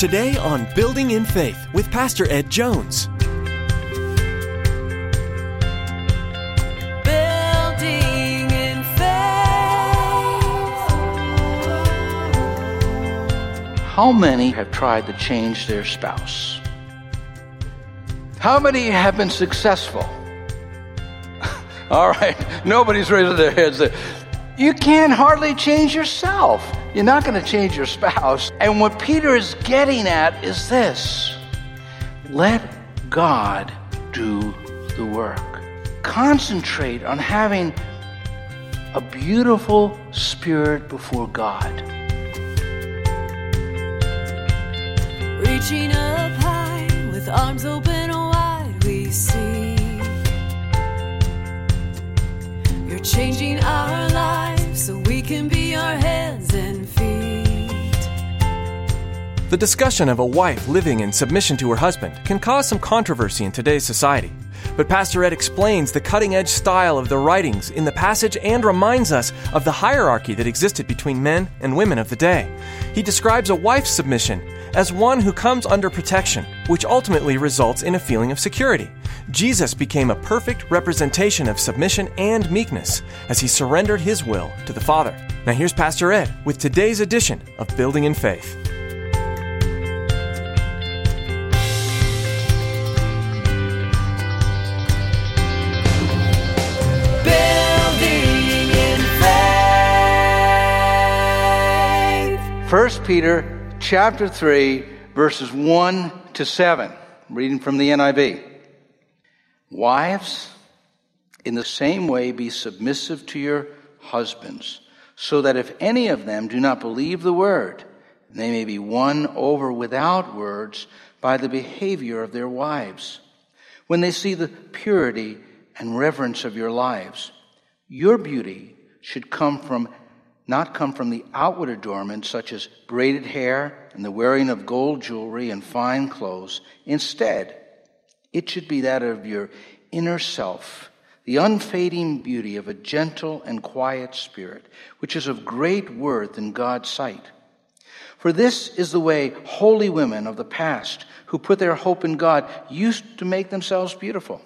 Today on Building in Faith with Pastor Ed Jones. Building in faith. How many have tried to change their spouse? How many have been successful? All right, nobody's raising their heads. You can't hardly change yourself. You're not going to change your spouse. And what Peter is getting at is this let God do the work. Concentrate on having a beautiful spirit before God. Reaching up high with arms open wide, we see you're changing our The discussion of a wife living in submission to her husband can cause some controversy in today's society. But Pastor Ed explains the cutting edge style of the writings in the passage and reminds us of the hierarchy that existed between men and women of the day. He describes a wife's submission as one who comes under protection, which ultimately results in a feeling of security. Jesus became a perfect representation of submission and meekness as he surrendered his will to the Father. Now here's Pastor Ed with today's edition of Building in Faith. Peter chapter 3 verses 1 to 7 reading from the NIV Wives in the same way be submissive to your husbands so that if any of them do not believe the word they may be won over without words by the behavior of their wives. When they see the purity and reverence of your lives your beauty should come from not come from the outward adornment such as braided hair and the wearing of gold jewelry and fine clothes. Instead, it should be that of your inner self, the unfading beauty of a gentle and quiet spirit, which is of great worth in God's sight. For this is the way holy women of the past who put their hope in God used to make themselves beautiful.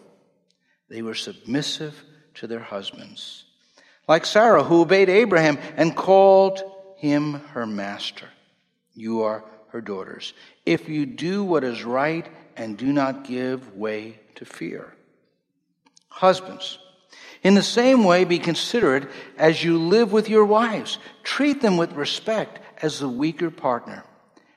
They were submissive to their husbands. Like Sarah, who obeyed Abraham and called him her master. You are her daughters. If you do what is right and do not give way to fear. Husbands, in the same way, be considerate as you live with your wives. Treat them with respect as the weaker partner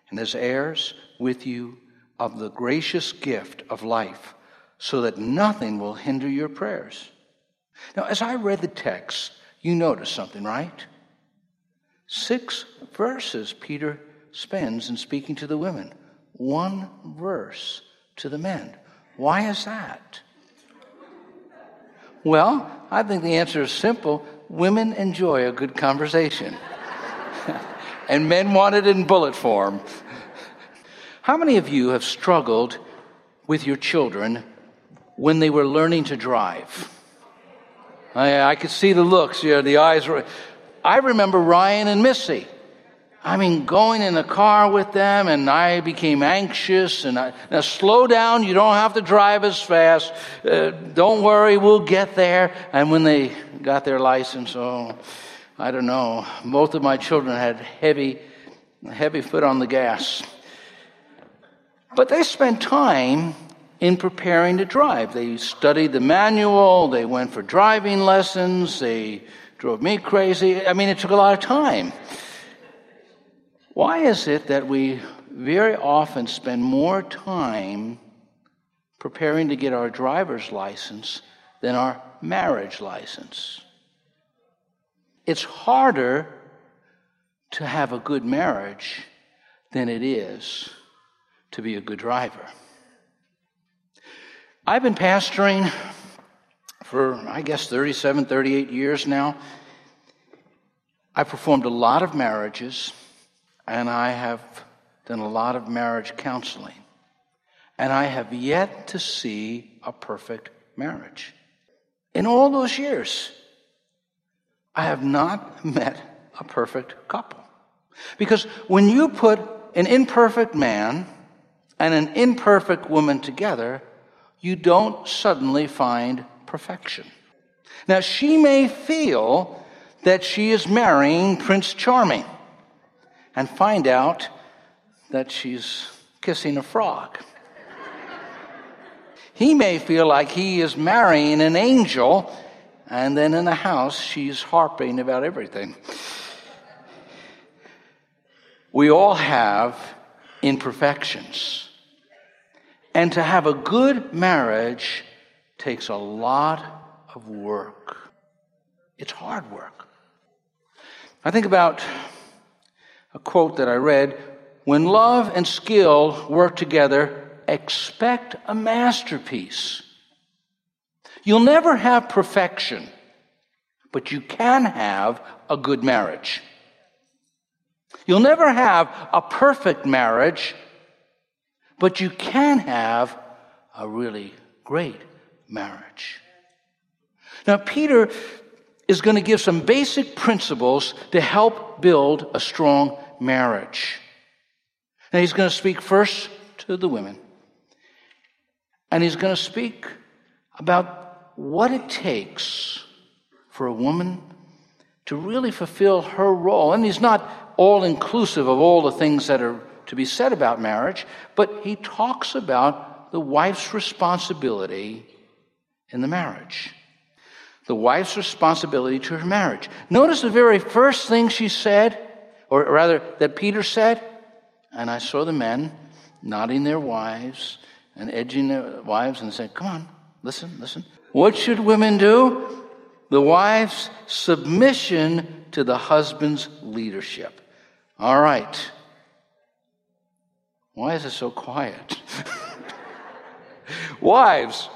and as heirs with you of the gracious gift of life, so that nothing will hinder your prayers. Now, as I read the text, you notice something, right? Six verses Peter spends in speaking to the women, one verse to the men. Why is that? Well, I think the answer is simple. Women enjoy a good conversation, and men want it in bullet form. How many of you have struggled with your children when they were learning to drive? I, I could see the looks, you know, the eyes were. I remember Ryan and Missy. I mean, going in the car with them, and I became anxious. And I, now, slow down. You don't have to drive as fast. Uh, don't worry, we'll get there. And when they got their license, oh, I don't know. Both of my children had heavy, heavy foot on the gas. But they spent time in preparing to drive. They studied the manual, they went for driving lessons, they drove me crazy. I mean, it took a lot of time. Why is it that we very often spend more time preparing to get our driver's license than our marriage license? It's harder to have a good marriage than it is to be a good driver. I've been pastoring for, I guess, 37, 38 years now. I performed a lot of marriages, and I have done a lot of marriage counseling. And I have yet to see a perfect marriage. In all those years, I have not met a perfect couple. Because when you put an imperfect man and an imperfect woman together, you don't suddenly find perfection. Now, she may feel that she is marrying Prince Charming and find out that she's kissing a frog. he may feel like he is marrying an angel, and then in the house, she's harping about everything. We all have imperfections. And to have a good marriage takes a lot of work. It's hard work. I think about a quote that I read when love and skill work together, expect a masterpiece. You'll never have perfection, but you can have a good marriage. You'll never have a perfect marriage, but you can have a really great marriage. Now, Peter is going to give some basic principles to help build a strong marriage. And he's going to speak first to the women. And he's going to speak about what it takes for a woman to really fulfill her role. And he's not all inclusive of all the things that are to be said about marriage, but he talks about the wife's responsibility in the marriage. The wife's responsibility to her marriage. Notice the very first thing she said, or rather, that Peter said, and I saw the men nodding their wives and edging their wives and said, Come on, listen, listen. What should women do? The wife's submission to the husband's leadership. All right. Why is it so quiet? Wives,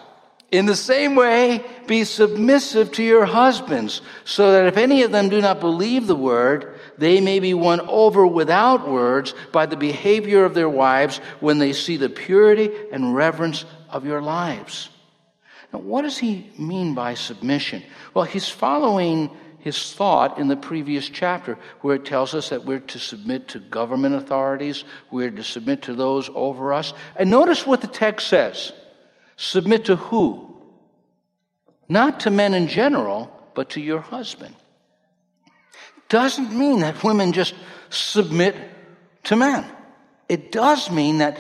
in the same way, be submissive to your husbands, so that if any of them do not believe the word, they may be won over without words by the behavior of their wives when they see the purity and reverence of your lives. Now, what does he mean by submission? Well, he's following his thought in the previous chapter, where it tells us that we're to submit to government authorities, we're to submit to those over us. And notice what the text says submit to who? Not to men in general, but to your husband. Doesn't mean that women just submit to men. It does mean that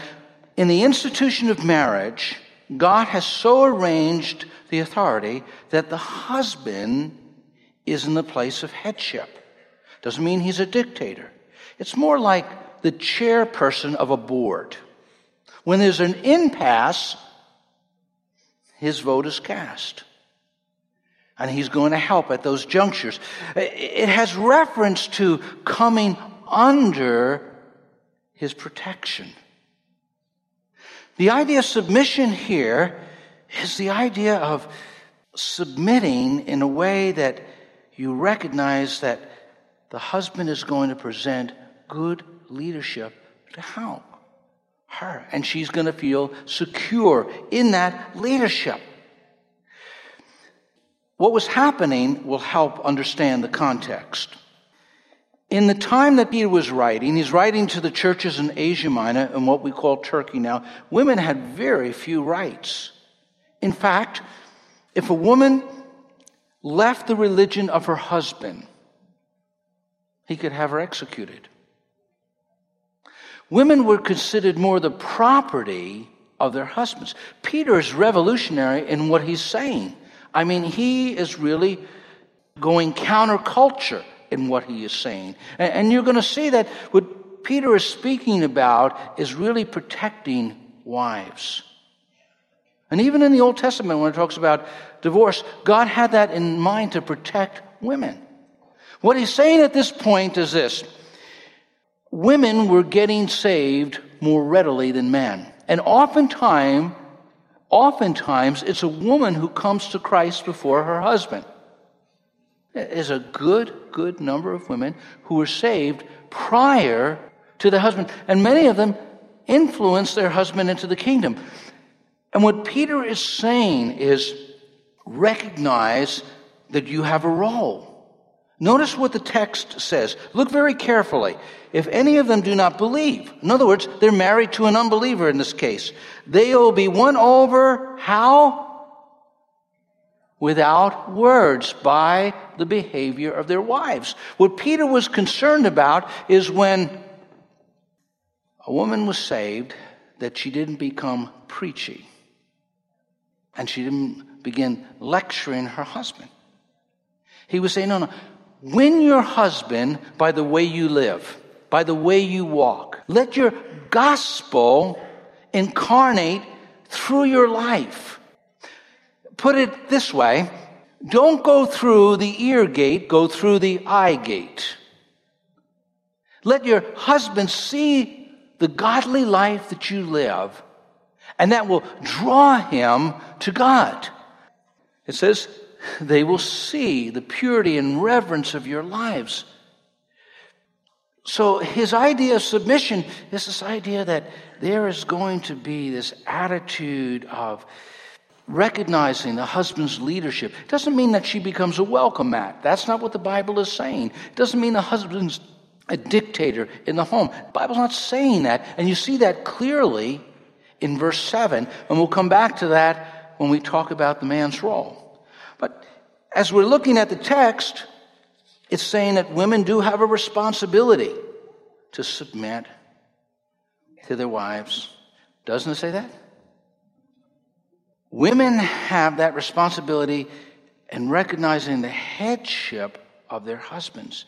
in the institution of marriage, God has so arranged the authority that the husband is in the place of headship. Doesn't mean he's a dictator. It's more like the chairperson of a board. When there's an impasse, his vote is cast. And he's going to help at those junctures. It has reference to coming under his protection. The idea of submission here is the idea of submitting in a way that you recognize that the husband is going to present good leadership to help her. And she's going to feel secure in that leadership. What was happening will help understand the context. In the time that Peter was writing, he's writing to the churches in Asia Minor and what we call Turkey now. Women had very few rights. In fact, if a woman left the religion of her husband, he could have her executed. Women were considered more the property of their husbands. Peter is revolutionary in what he's saying. I mean, he is really going counterculture in what he is saying. And, you're going to see that what Peter is speaking about is really protecting wives. And even in the Old Testament, when it talks about divorce, God had that in mind to protect women. What he's saying at this point is this women were getting saved more readily than men. And oftentimes, oftentimes, it's a woman who comes to Christ before her husband. There's a good, good number of women who were saved prior to the husband. And many of them influenced their husband into the kingdom. And what Peter is saying is recognize that you have a role. Notice what the text says. Look very carefully. If any of them do not believe, in other words, they're married to an unbeliever in this case, they will be won over, how? Without words by the behavior of their wives. What Peter was concerned about is when a woman was saved, that she didn't become preachy and she didn't begin lecturing her husband. He was saying, no, no, win your husband by the way you live, by the way you walk. Let your gospel incarnate through your life. Put it this way don't go through the ear gate, go through the eye gate. Let your husband see the godly life that you live, and that will draw him to God. It says, they will see the purity and reverence of your lives. So his idea of submission is this idea that there is going to be this attitude of recognizing the husband's leadership. It doesn't mean that she becomes a welcome mat. That's not what the Bible is saying. It doesn't mean the husband's a dictator in the home. The Bible's not saying that, and you see that clearly in verse 7, and we'll come back to that when we talk about the man's role. But as we're looking at the text, it's saying that women do have a responsibility to submit to their wives. Doesn't it say that? Women have that responsibility in recognizing the headship of their husbands.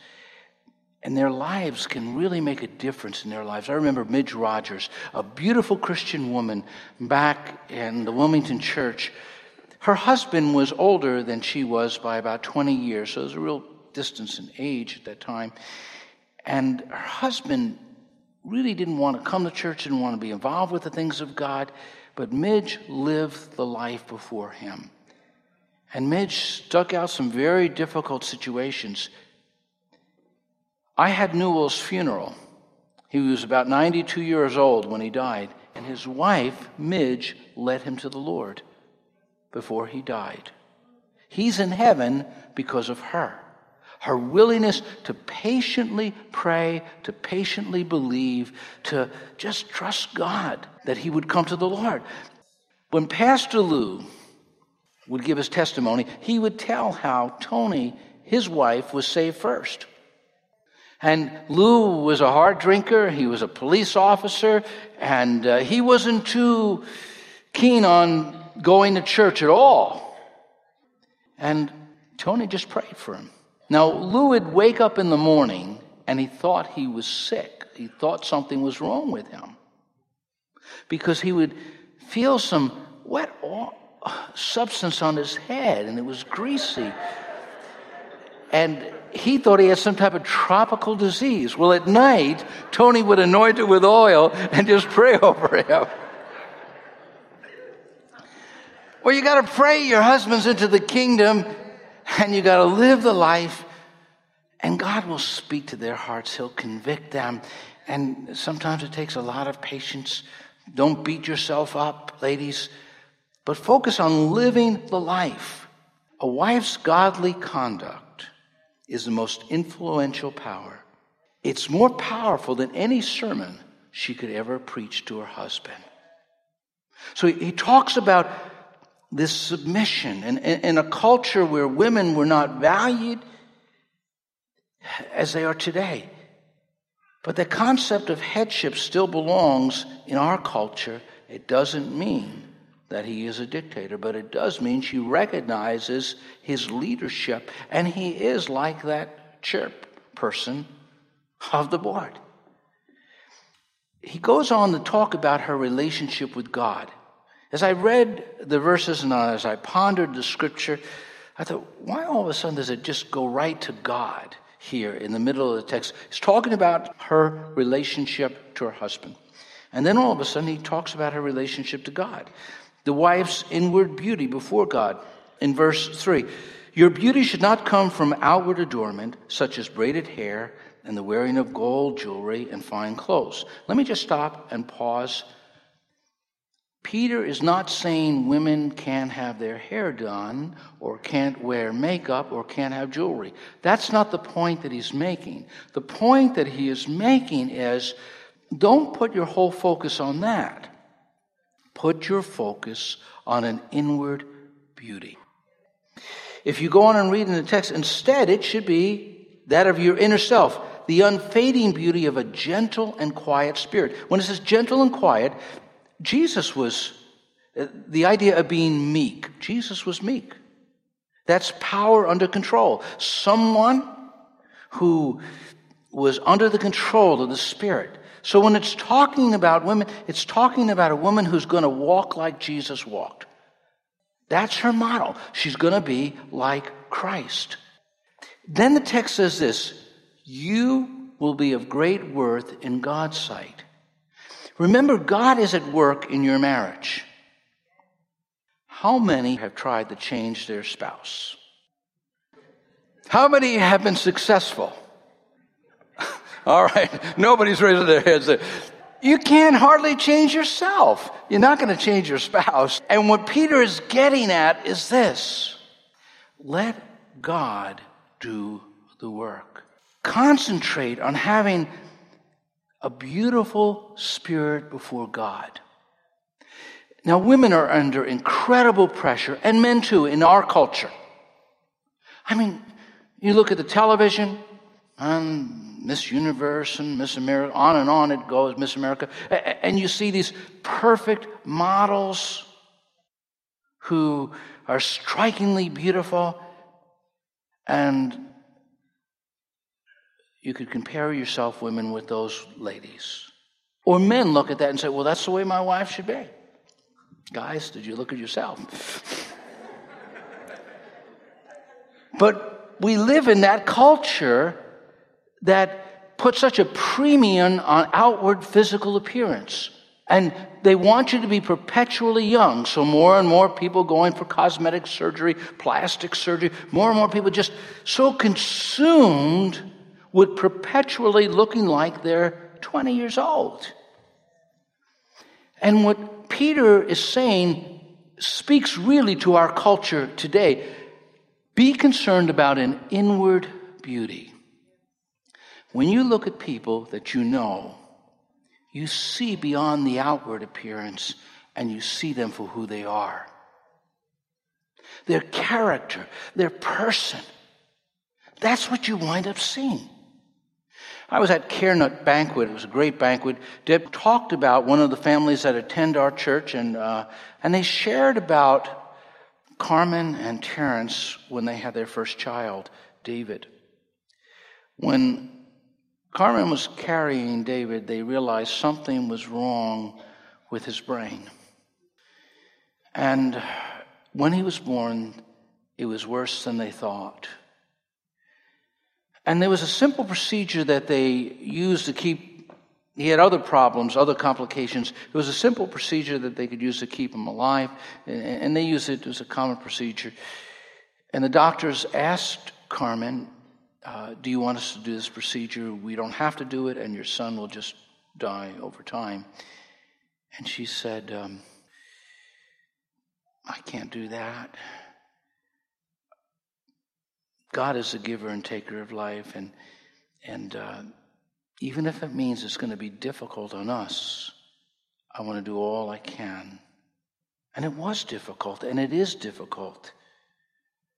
And their lives can really make a difference in their lives. I remember Midge Rogers, a beautiful Christian woman back in the Wilmington church her husband was older than she was by about 20 years, so there's a real distance in age at that time. And her husband really didn't want to come to church, didn't want to be involved with the things of God, but Midge lived the life before him. And Midge stuck out some very difficult situations. I had Newell's funeral. He was about 92 years old when he died, and his wife, Midge, led him to the Lord before he died. He's in heaven because of her. Her willingness to patiently pray, to patiently believe, to just trust God that he would come to the Lord. When Pastor Lou would give his testimony, he would tell how Tony, his wife, was saved first. And Lou was a hard drinker, he was a police officer, and uh, he wasn't too keen on going to church at all. And Tony just prayed for him. Now, Lou would wake up in the morning and he thought he was sick. He thought something was wrong with him. Because he would feel some wet substance on his head and it was greasy. And he thought he had some type of tropical disease. Well, at night, Tony would anoint it with oil and just pray over him. Well, you got to pray your husbands into the kingdom and you got to live the life and God will speak to their hearts. He'll convict them. And sometimes it takes a lot of patience. Don't beat yourself up, ladies, but focus on living the life. A wife's godly conduct is the most influential power. It's more powerful than any sermon she could ever preach to her husband. So he talks about this submission. And in a culture where women were not valued as they are today. But the concept of headship still belongs in our culture. It doesn't mean that he is a dictator, but it does mean she recognizes his leadership, and he is like that chairperson of the board. He goes on to talk about her relationship with God. As I read the verses and as I pondered the scripture, I thought, why all of a sudden does it just go right to God here in the middle of the text? He's talking about her relationship to her husband. And then all of a sudden he talks about her relationship to God. The wife's inward beauty before God. In verse 3, your beauty should not come from outward adornment, such as braided hair and the wearing of gold jewelry and fine clothes. Let me just stop and pause Peter is not saying women can't have their hair done or can't wear makeup or can't have jewelry. That's not the point that he's making. The point that he is making is don't put your whole focus on that. Put your focus on an inward beauty. If you go on and read in the text, instead it should be that of your inner self, the unfading beauty of a gentle and quiet spirit. When it says gentle and quiet, Jesus was, uh, the idea of being meek, Jesus was meek. That's power under control. Someone who was under the control of the Spirit. So when it's talking about women, it's talking about a woman who's going to walk like Jesus walked. That's her model. She's going to be like Christ. Then the text says this You will be of great worth in God's sight. Remember, God is at work in your marriage. How many have tried to change their spouse? How many have been successful? All right, nobody's raising their heads. You can't hardly change yourself. You're not going to change your spouse. And what Peter is getting at is this let God do the work. Concentrate on having a beautiful spirit before God. Now, women are under incredible pressure, and men too, in our culture. I mean, you look at the television, and Miss Universe and Miss America, on and on it goes, Miss America, and you see these perfect models who are strikingly beautiful, and you could compare yourself, women, with those ladies. Or men look at that and say, well, that's the way my wife should be. Guys, did you look at yourself? but we live in that culture that put such a premium on outward physical appearance. And they want you to be perpetually young. So more and more people going for cosmetic surgery, plastic surgery, more and more people just so consumed would perpetually looking like they're 20 years old. And what Peter is saying speaks really to our culture today. Be concerned about an inward beauty. When you look at people that you know, you see beyond the outward appearance and you see them for who they are. Their character, their person. That's what you wind up seeing. I was at CareNet banquet. It was a great banquet. Deb talked about one of the families that attend our church, and uh, and they shared about Carmen and Terrence when they had their first child, David. When Carmen was carrying David, they realized something was wrong with his brain. And when he was born, it was worse than they thought. And there was a simple procedure that they used to keep, he had other problems, other complications. It was a simple procedure that they could use to keep him alive, and they used it as a common procedure. And the doctors asked Carmen, uh, Do you want us to do this procedure? We don't have to do it, and your son will just die over time. And she said, um, I can't do that. God is the giver and taker of life, and and uh, even if it means it's going to be difficult on us, I want to do all I can. And it was difficult, and it is difficult.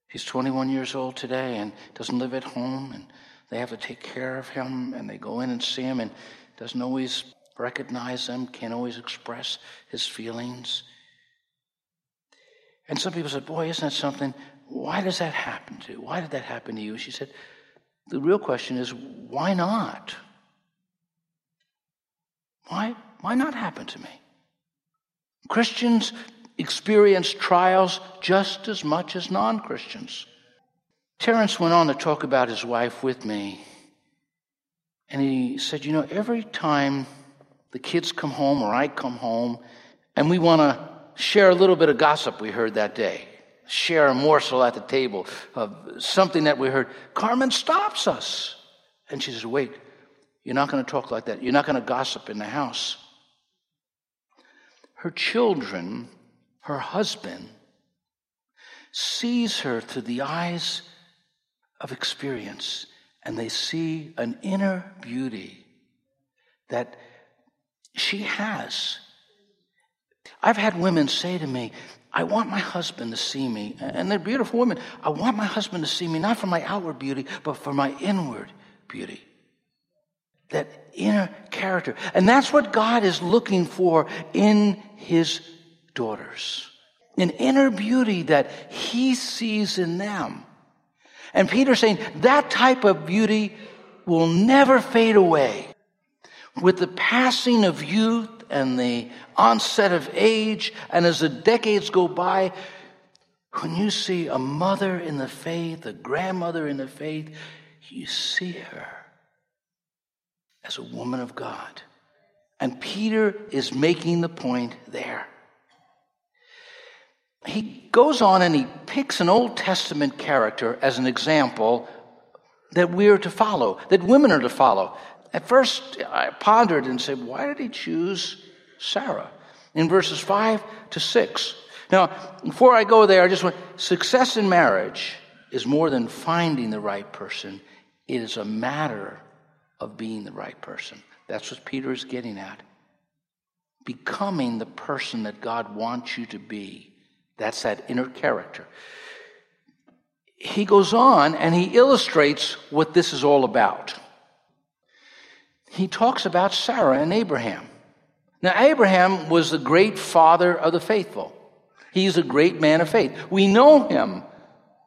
He's 21 years old today and doesn't live at home, and they have to take care of him, and they go in and see him, and doesn't always recognize them, can't always express his feelings. And some people said, Boy, isn't that something? why does that happen to? You? Why did that happen to you? She said, the real question is, why not? Why, why not happen to me? Christians experience trials just as much as non Christians. Terence went on to talk about his wife with me, and he said, You know, every time the kids come home or I come home, and we want to share a little bit of gossip we heard that day share a morsel at the table of something that we heard. Carmen stops us. And she says, Wait, you're not going to talk like that. You're not going to gossip in the house. her children, her husband, sees her through the eyes of experience, and they see an inner beauty that she has. I've had women say to me, I want my husband to see me, and they're beautiful women. I want my husband to see me not for my outward beauty, but for my inward beauty. That inner character. And that's what God is looking for in his daughters. An inner beauty that he sees in them. And Peter's saying that type of beauty will never fade away. With the passing of youth and the onset of age, and as the decades go by, when you see a mother in the faith, a grandmother in the faith, you see her as a woman of God. And Peter is making the point there. He goes on and he picks an Old Testament character as an example that we are to follow, that women are to follow. At first, I pondered and said, why did he choose Sarah in verses 5 to 6? Now, before I go there, I just want success in marriage is more than finding the right person, it is a matter of being the right person. That's what Peter is getting at. Becoming the person that God wants you to be. That's that inner character. He goes on and he illustrates what this is all about. He talks about Sarah and Abraham. Now, Abraham was the great father of the faithful. He's a great man of faith. We know him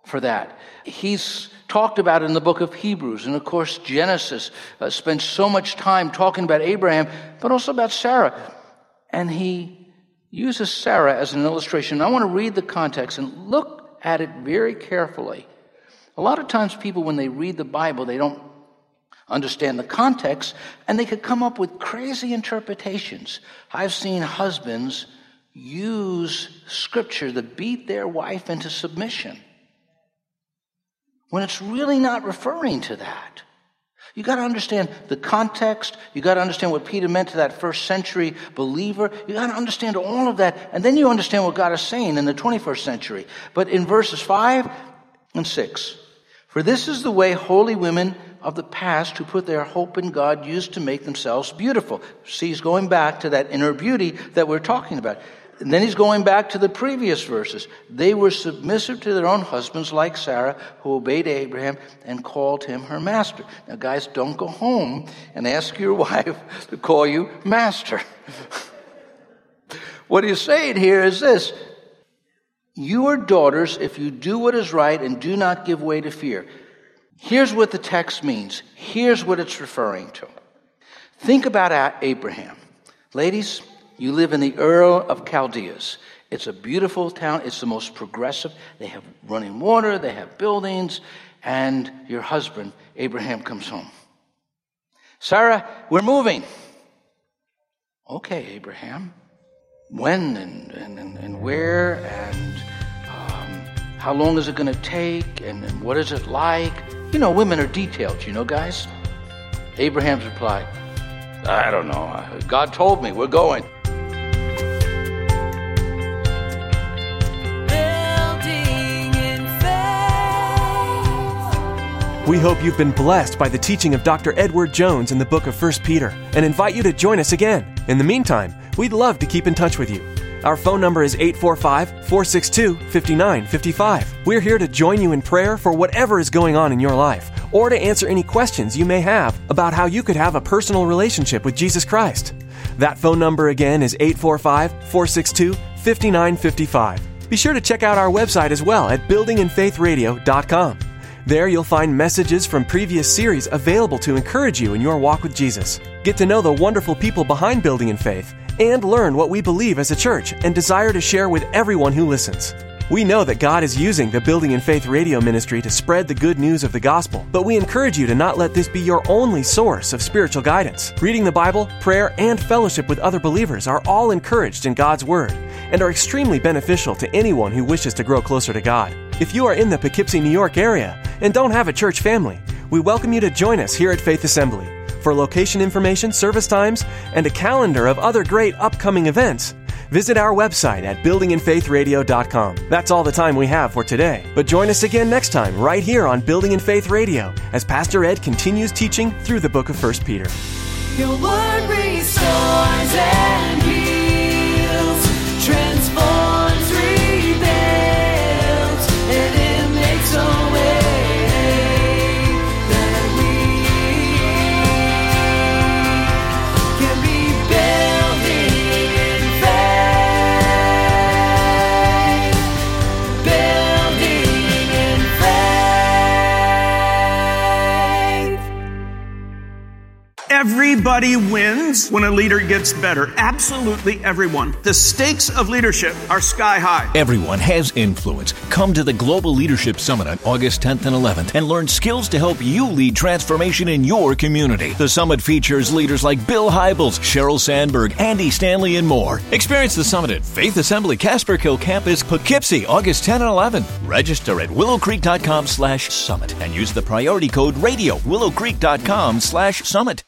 for that. He's talked about in the book of Hebrews. And of course, Genesis uh, so much time talking about Abraham, but also about Sarah. And he uses Sarah as an illustration. I want to read the context and look at it very carefully. A lot of times, people, when they read the Bible, they don't understand the context and they could come up with crazy interpretations. I've seen husbands use scripture to beat their wife into submission when it's really not referring to that. You got to understand the context. You got to understand what Peter meant to that first century believer. You got to understand all of that. And then you understand what God is saying in the 21st century. But in verses 5 and 6, for this is the way holy women of the past who put their hope in God used to make themselves beautiful. See, he's going back to that inner beauty that we're talking about. And then he's going back to the previous verses. They were submissive to their own husbands, like Sarah, who obeyed Abraham and called him her master. Now, guys, don't go home and ask your wife to call you master. what he's saying here is this You are daughters if you do what is right and do not give way to fear. Here's what the text means. Here's what it's referring to. Think about Abraham. Ladies, you live in the Ur of Chaldeas. It's a beautiful town. It's the most progressive. They have running water, they have buildings, and your husband, Abraham, comes home. Sarah, we're moving. Okay, Abraham. When and, and, and where and um, how long is it going to take and, and what is it like? You know, women are detailed, you know, guys. Abraham's reply, I don't know. God told me we're going. We hope you've been blessed by the teaching of Dr. Edward Jones in the book of 1 Peter and invite you to join us again. In the meantime, we'd love to keep in touch with you. Our phone number is 845 462 5955. We're here to join you in prayer for whatever is going on in your life or to answer any questions you may have about how you could have a personal relationship with Jesus Christ. That phone number again is 845 462 5955. Be sure to check out our website as well at buildinginfaithradio.com. There you'll find messages from previous series available to encourage you in your walk with Jesus. Get to know the wonderful people behind Building in Faith and learn what we believe as a church and desire to share with everyone who listens. We know that God is using the Building in Faith radio ministry to spread the good news of the gospel, but we encourage you to not let this be your only source of spiritual guidance. Reading the Bible, prayer, and fellowship with other believers are all encouraged in God's Word and are extremely beneficial to anyone who wishes to grow closer to God. If you are in the Poughkeepsie, New York area and don't have a church family, we welcome you to join us here at Faith Assembly. For location information, service times, and a calendar of other great upcoming events, Visit our website at buildinginfaithradio.com. That's all the time we have for today. But join us again next time right here on Building in Faith Radio as Pastor Ed continues teaching through the book of 1 Peter. Your word restores and Everybody wins when a leader gets better. Absolutely everyone. The stakes of leadership are sky high. Everyone has influence. Come to the Global Leadership Summit on August 10th and 11th and learn skills to help you lead transformation in your community. The summit features leaders like Bill Hybels, Sheryl Sandberg, Andy Stanley, and more. Experience the summit at Faith Assembly Casperkill Campus, Poughkeepsie, August 10 and 11. Register at willowcreek.com slash summit and use the priority code radio, willowcreek.com slash summit.